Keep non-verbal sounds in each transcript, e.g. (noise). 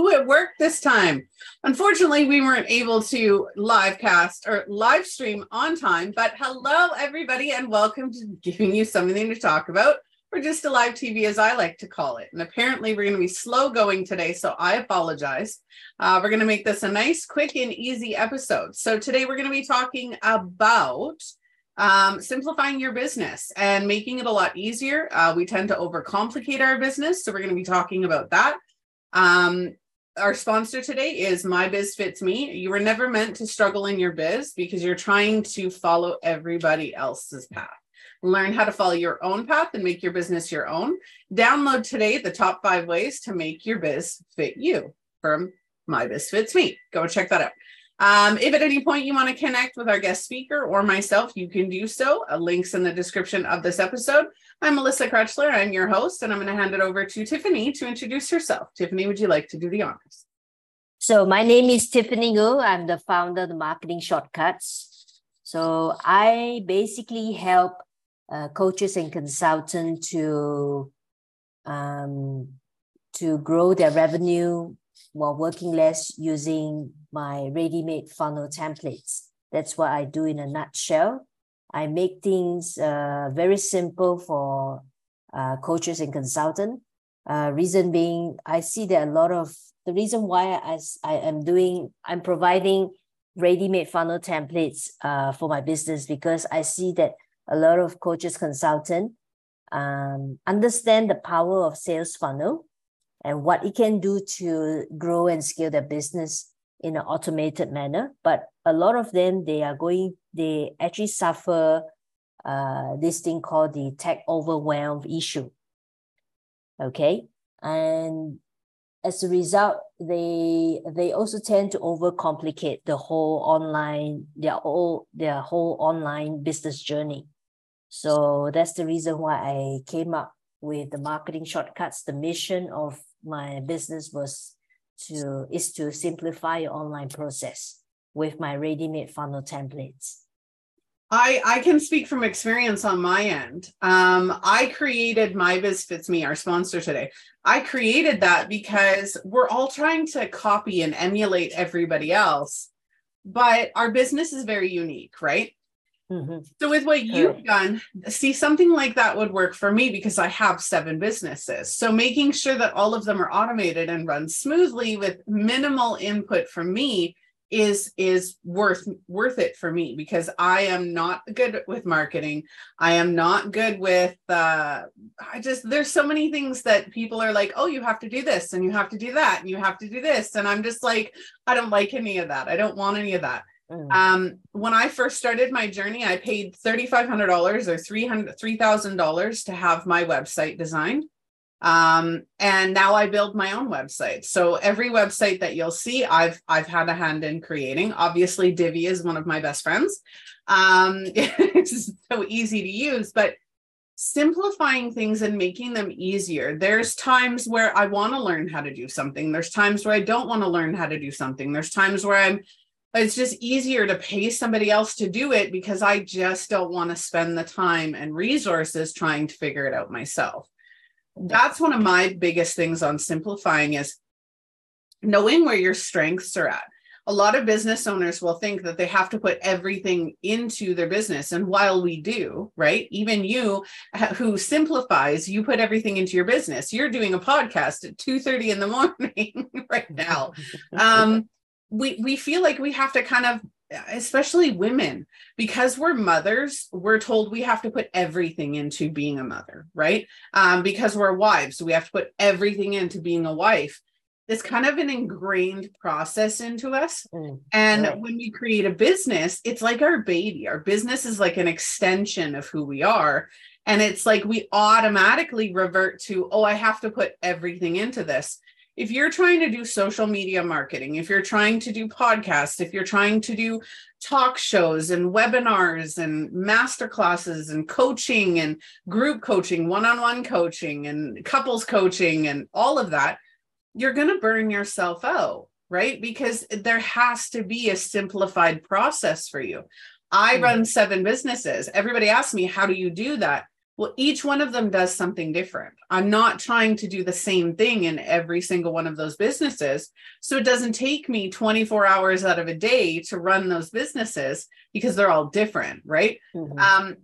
Who at work this time? Unfortunately, we weren't able to live cast or live stream on time, but hello, everybody, and welcome to giving you something to talk about or just a live TV, as I like to call it. And apparently, we're going to be slow going today, so I apologize. Uh, we're going to make this a nice, quick, and easy episode. So, today we're going to be talking about um, simplifying your business and making it a lot easier. Uh, we tend to overcomplicate our business, so we're going to be talking about that. Um, our sponsor today is My Biz Fits Me. You were never meant to struggle in your biz because you're trying to follow everybody else's path. Learn how to follow your own path and make your business your own. Download today the top five ways to make your biz fit you from My Biz Fits Me. Go check that out. Um, if at any point you want to connect with our guest speaker or myself, you can do so. A link's in the description of this episode. I'm Melissa Krechler. I'm your host, and I'm going to hand it over to Tiffany to introduce herself. Tiffany, would you like to do the honors? So my name is Tiffany Ngu. I'm the founder of the Marketing Shortcuts. So I basically help uh, coaches and consultants to um, to grow their revenue while working less using my ready-made funnel templates. That's what I do in a nutshell. I make things uh, very simple for uh, coaches and consultants. Uh, reason being, I see that a lot of the reason why I, I am doing, I'm providing ready-made funnel templates uh, for my business because I see that a lot of coaches, consultant um, understand the power of sales funnel and what it can do to grow and scale their business in an automated manner. But a lot of them, they are going, they actually suffer uh, this thing called the tech overwhelm issue. Okay. And as a result, they they also tend to overcomplicate the whole online, their whole their whole online business journey. So that's the reason why I came up with the marketing shortcuts. The mission of my business was to is to simplify your online process with my ready-made funnel templates. I, I can speak from experience on my end. Um, I created My Biz Fits Me, our sponsor today. I created that because we're all trying to copy and emulate everybody else, but our business is very unique, right? Mm-hmm. So with what you've done, see something like that would work for me because I have seven businesses. So making sure that all of them are automated and run smoothly with minimal input from me is is worth worth it for me because I am not good with marketing. I am not good with uh I just there's so many things that people are like, "Oh, you have to do this and you have to do that and you have to do this." And I'm just like, I don't like any of that. I don't want any of that. Mm. Um, when I first started my journey, I paid $3,500 or $300, $3,000 to have my website designed. Um, and now I build my own website. So every website that you'll see, I've, I've had a hand in creating. Obviously Divi is one of my best friends. Um, (laughs) it's so easy to use, but simplifying things and making them easier. There's times where I want to learn how to do something. There's times where I don't want to learn how to do something. There's times where I'm it's just easier to pay somebody else to do it because I just don't want to spend the time and resources trying to figure it out myself. That's one of my biggest things on simplifying is knowing where your strengths are at. A lot of business owners will think that they have to put everything into their business. And while we do, right, even you who simplifies, you put everything into your business. You're doing a podcast at 2 30 in the (laughs) morning right now. Um, we we feel like we have to kind of especially women because we're mothers we're told we have to put everything into being a mother right? Um, because we're wives we have to put everything into being a wife. It's kind of an ingrained process into us. Mm, and when we create a business it's like our baby. Our business is like an extension of who we are. And it's like we automatically revert to oh i have to put everything into this if you're trying to do social media marketing, if you're trying to do podcasts, if you're trying to do talk shows and webinars and master classes and coaching and group coaching, one on one coaching and couples coaching and all of that, you're going to burn yourself out, right? Because there has to be a simplified process for you. I mm-hmm. run seven businesses. Everybody asks me, how do you do that? Well each one of them does something different. I'm not trying to do the same thing in every single one of those businesses. So it doesn't take me 24 hours out of a day to run those businesses because they're all different right? Mm-hmm. um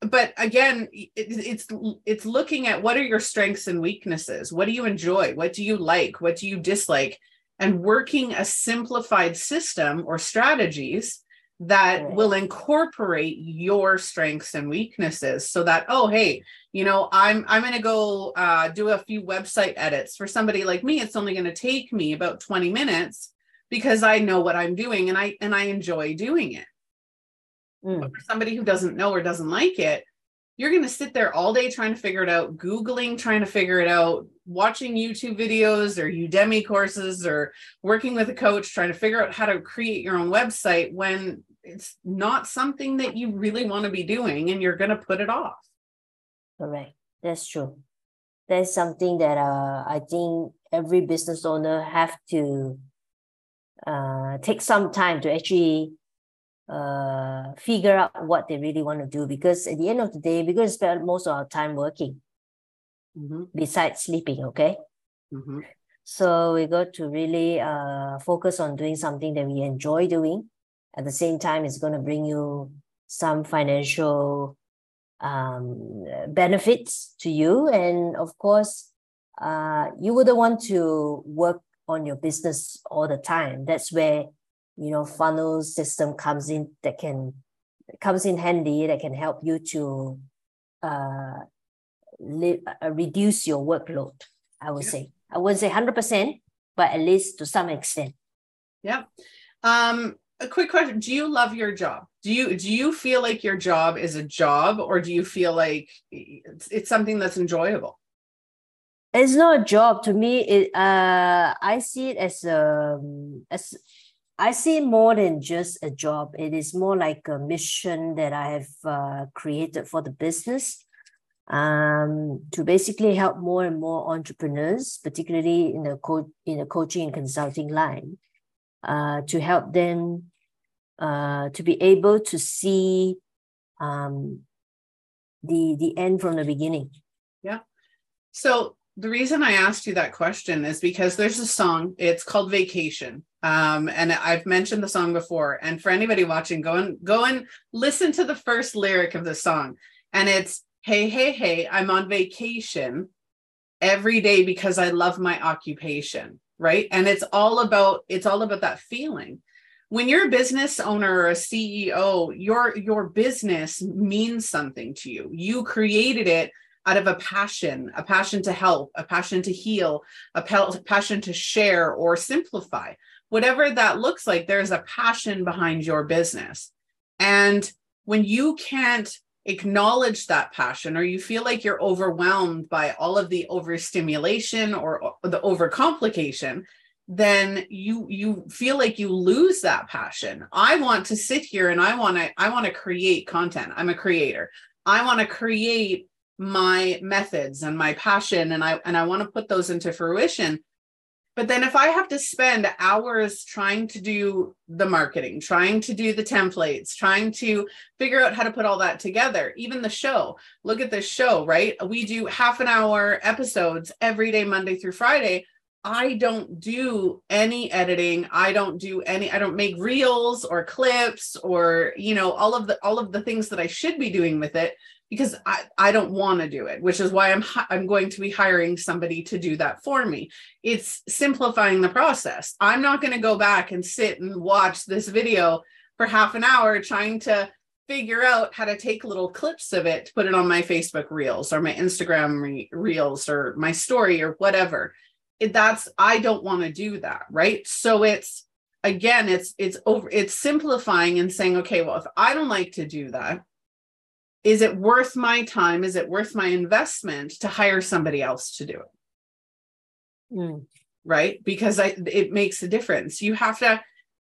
but again it, it's it's looking at what are your strengths and weaknesses? What do you enjoy? What do you like? What do you dislike? And working a simplified system or strategies that will incorporate your strengths and weaknesses so that oh hey you know i'm i'm going to go uh, do a few website edits for somebody like me. It's only going to take me about 20 minutes because i know what i'm doing and i and i enjoy doing it. Mm. but for somebody who doesn't know or doesn't like it you're going to sit there all day trying to figure it out googling trying to figure it out watching youtube videos or udemy courses or working with a coach trying to figure out how to create your own website when it's not something that you really want to be doing and you're going to put it off. Correct. That's true. That's something that uh, i think every business owner have to uh, take some time to actually uh, figure out what they really want to do because at the end of the day we're going to spend most of our time working mm-hmm. besides sleeping okay? Mm-hmm. so we got to really uh, focus on doing something that we enjoy doing at the same time it's going to bring you some financial um, benefits to you. And of course uh, you wouldn't want to work on your business all the time. That's where you know funnel system comes in that can comes in handy that can help you to uh, li- uh reduce your workload i would yeah. say. I wouldn't say 100% but at least to some extent. Yeah. Um a quick question. Do you love your job? Do you do you feel like your job is a job or do you feel like it's, it's something that's enjoyable? It's not a job. To me it uh i see it as a as i see more than just a job. It is more like a mission that i have uh, created for the business um, to basically help more and more entrepreneurs particularly in the co- in the coaching and consulting line uh, to help them uh, to be able to see um, the the end from the beginning. Yeah. So the reason I asked you that question is because there's a song. It's called Vacation. Um, and I've mentioned the song before. And for anybody watching, go and go and listen to the first lyric of the song. And it's hey, hey, hey, I'm on vacation every day because I love my occupation right? And it's all about it's all about that feeling. When you're a business owner or a ceo your your business means something to you. You created it out of a passion a passion to help a passion to heal a passion to share or simplify. Whatever that looks like there's a passion behind your business. And when you can't acknowledge that passion or you feel like you're overwhelmed by all of the overstimulation or the overcomplication then you you feel like you lose that passion. I want to sit here and i want to i want to create content. I'm a creator. I want to create my methods and my passion and i and i want to put those into fruition but then if I have to spend hours trying to do the marketing, trying to do the templates, trying to figure out how to put all that together, even the show, look at this show, right? We do half an hour episodes every day, Monday through Friday. I don't do any editing. I don't do any I don't make reels or clips or you know all of the all of the things that I should be doing with it because I, I don't want to do it, which is why I'm I'm going to be hiring somebody to do that for me. It's simplifying the process. I'm not going to go back and sit and watch this video for half an hour trying to figure out how to take little clips of it to put it on my Facebook reels or my Instagram re- reels or my story or whatever. It, that's I don't want to do that, right? So it's again it's it's over it's simplifying and saying okay, well if I don't like to do that, is it worth my time? Is it worth my investment to hire somebody else to do it? Mm. right? Because I, it makes a difference. You have to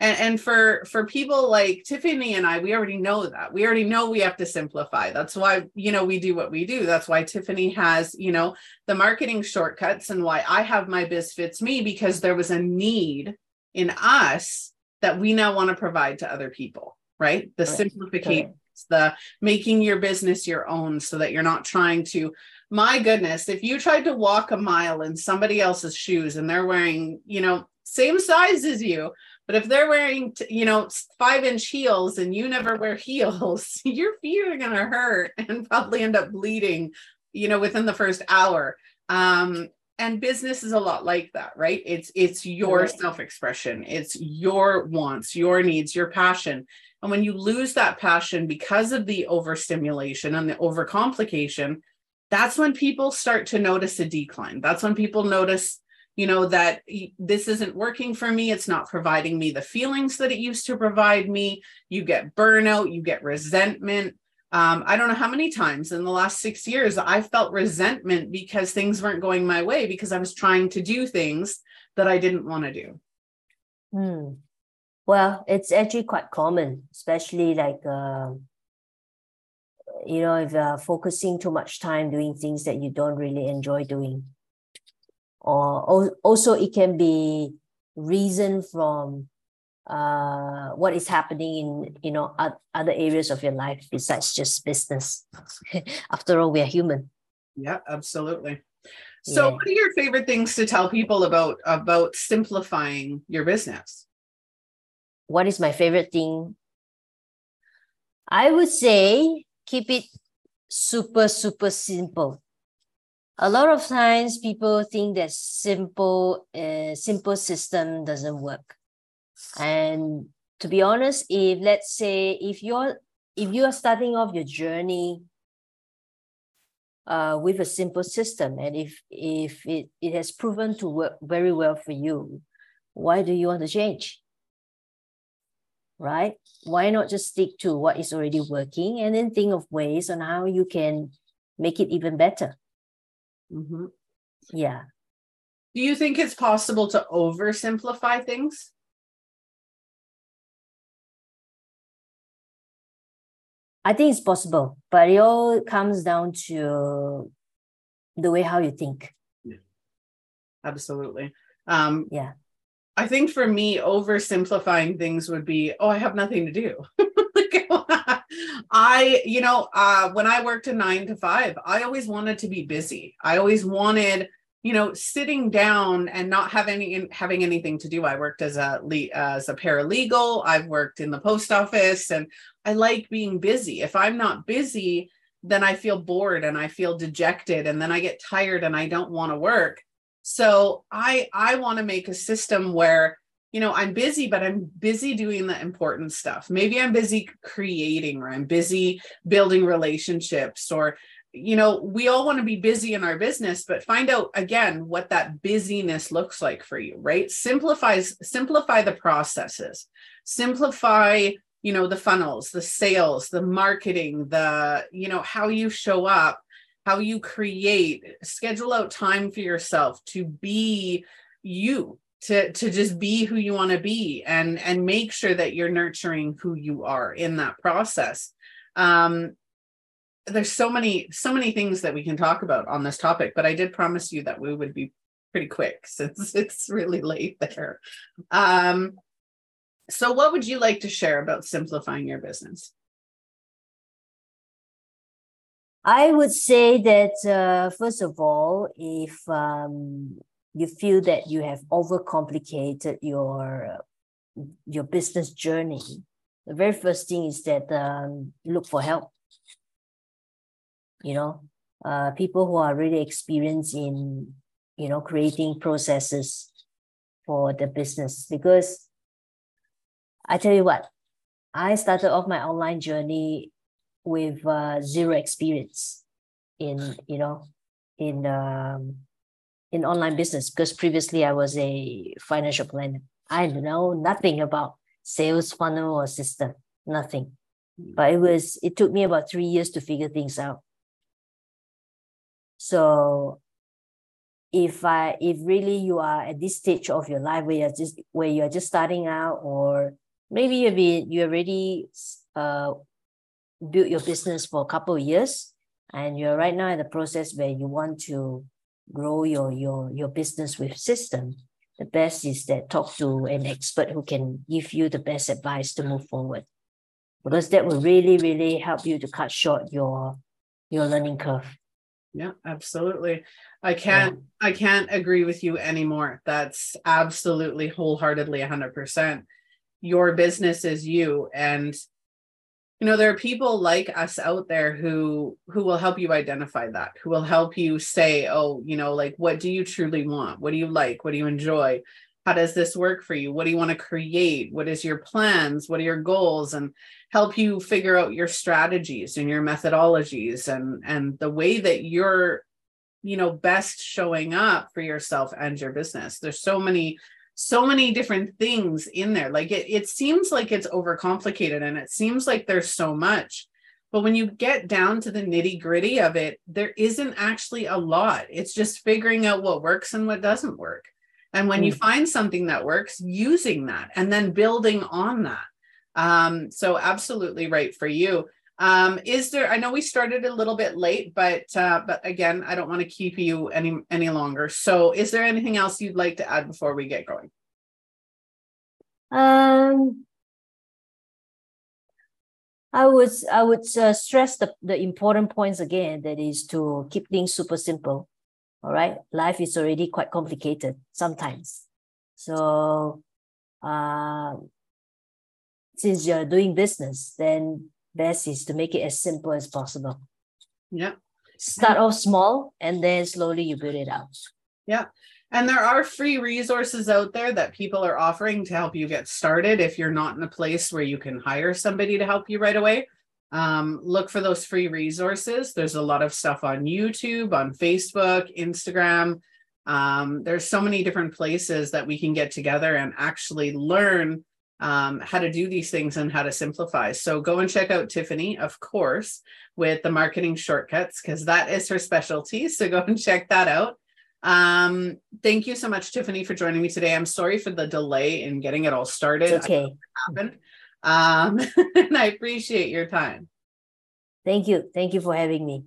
and, and for for people like tiffany and i we already know that. We already know we have to simplify. That's why you know we do what we do. That's why tiffany has you know the marketing shortcuts and why i have my biz fits me because there was a need in us that we now want to provide to other people right? The simplification it's the making your business your own so that you're not trying to my goodness if you tried to walk a mile in somebody else's shoes and they're wearing you know same size as you but if they're wearing you know five inch heels and you never wear heels (laughs) your feet are going to hurt and probably end up bleeding you know within the first hour. Um and business is a lot like that right? It's it's your right. self-expression. It's your wants your needs your passion. And when you lose that passion because of the overstimulation and the overcomplication that's when people start to notice a decline. That's when people notice you know that this isn't working for me. It's not providing me the feelings that it used to provide me. You get burnout you get resentment um, I don't know how many times in the last six years I felt resentment because things weren't going my way because I was trying to do things that I didn't want to do. Hmm. Well, it's actually quite common, especially like, uh, you know, if you're focusing too much time doing things that you don't really enjoy doing. Or also, it can be reason from uh, what is happening in you know other areas of your life besides just business. (laughs) After all, we are human. Yeah, absolutely. So, yeah. what are your favorite things to tell people about about simplifying your business? What is my favorite thing? I would say keep it super super simple. A lot of times, people think that simple uh, simple system doesn't work and to be honest, if let's say if you're if you are starting off your journey uh, with a simple system, and if if it, it has proven to work very well for you, why do you want to change? Right? Why not just stick to what is already working and then think of ways on how you can make it even better? Mm-hmm. Yeah. Do you think it's possible to oversimplify things? I think it's possible, but it all comes down to the way how you think. Yeah. Absolutely. Um, yeah. I think for me, oversimplifying things would be, oh, I have nothing to do. (laughs) I, you know, uh, when I worked a nine to five, I always wanted to be busy. I always wanted you know sitting down and not having having anything to do. I worked as a as a paralegal. I've worked in the post office and i like being busy. If i'm not busy then i feel bored and i feel dejected and then i get tired and i don't want to work. So i i want to make a system where you know i'm busy but i'm busy doing the important stuff. Maybe i'm busy creating or i'm busy building relationships or you know, we all want to be busy in our business, but find out again what that busyness looks like for you, right? Simplifies, simplify the processes, simplify, you know, the funnels, the sales, the marketing, the, you know, how you show up, how you create, schedule out time for yourself to be you to to just be who you want to be and and make sure that you're nurturing who you are in that process. Um there's so many so many things that we can talk about on this topic but i did promise you that we would be pretty quick (laughs) since it's really late there. Um so what would you like to share about simplifying your business? I would say that uh, first of all if um, you feel that you have overcomplicated your your business journey the very first thing is that um, look for help you know, uh, people who are really experienced in, you know, creating processes for the business. Because I tell you what, I started off my online journey with uh, zero experience in, you know, in um, in online business because previously I was a financial planner. I know nothing about sales funnel or system, nothing. Hmm. But it was it took me about three years to figure things out. So if I if really you are at this stage of your life where you're just where you're just starting out or maybe you've been you already uh built your business for a couple of years and you're right now in the process where you want to grow your your your business with system the best is that talk to an expert who can give you the best advice to move forward because that will really, really help you to cut short your your learning curve. Yeah, absolutely. I can't yeah. I can't agree with you anymore. That's absolutely wholeheartedly 100%. Your business is you and you know there are people like us out there who who will help you identify that who will help you say oh you know like what do you truly want what do you like what do you enjoy how does this work for you? What do you want to create? What is your plans? What are your goals? And help you figure out your strategies and your methodologies and and the way that you're you know best showing up for yourself and your business. There's so many so many different things in there. Like it, it seems like it's overcomplicated and it seems like there's so much but when you get down to the nitty gritty of it there isn't actually a lot. It's just figuring out what works and what doesn't work and when mm. you find something that works using that and then building on that um, so absolutely right for you. Um, is there? I know we started a little bit late, but uh, but again, I don't want to keep you any any longer. So, is there anything else you'd like to add before we get going? Um, I would I would uh, stress the the important points again. That is to keep things super simple. All right, life is already quite complicated sometimes. So, uh, since you're doing business, then best is to make it as simple as possible. Yeah. Start off small and then slowly you build it out. Yeah. And there are free resources out there that people are offering to help you get started if you're not in a place where you can hire somebody to help you right away. Um, look for those free resources. There's a lot of stuff on YouTube, on Facebook, Instagram. Um, there's so many different places that we can get together and actually learn um, how to do these things and how to simplify. So go and check out Tiffany, of course, with the marketing shortcuts, because that is her specialty. (laughs) So go and check that out. Um, thank you so much, Tiffany, for joining me today. I'm sorry for the delay in getting it all started. It's okay. Happened. Um, (laughs) and I appreciate your time. Thank you. Thank you for having me.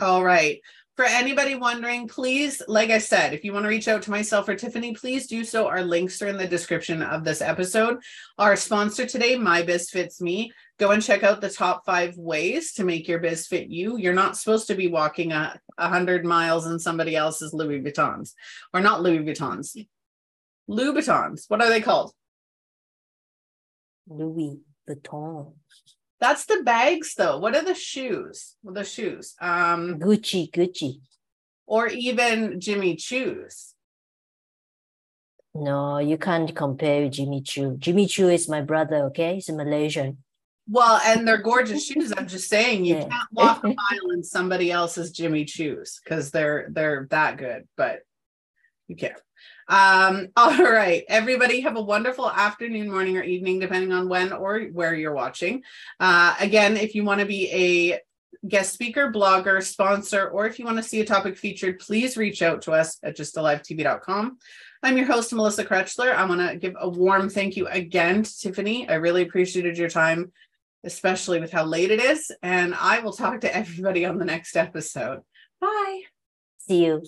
All right for anybody wondering, please, like I said, if you want to reach out to myself or Tiffany, please do so. Our links are in the description of this episode. Our sponsor today, My Biz Fits Me. Go and check out the top five ways to make your biz fit you. You're not supposed to be walking a, a hundred miles in somebody else's Louis Vuittons, or not Louis Vuittons, Louboutins. What are they called? Louis Vuitton. That's the bags though. What are the shoes? Well, the shoes. Um Gucci, Gucci. Or even Jimmy Choo's. No, you can't compare with Jimmy Choo. Jimmy Choo is my brother, okay? He's a Malaysian. Well, and they're gorgeous shoes. I'm just saying you yeah. can't walk (laughs) a mile in somebody else's Jimmy Choo's because they're they're that good, but you can't. Um, (laughs) all right, everybody have a wonderful afternoon, morning, or evening, depending on when or where you're watching. Uh, again, if you want to be a guest speaker, blogger, sponsor, or if you want to see a topic featured, please reach out to us at gysttalivetv.com. I'm your host, Melissa Krechler. I want to give a warm thank you again to Tiffany. I really appreciated your time, especially with how late it is. And I will talk to everybody on the next episode. Bye. See you.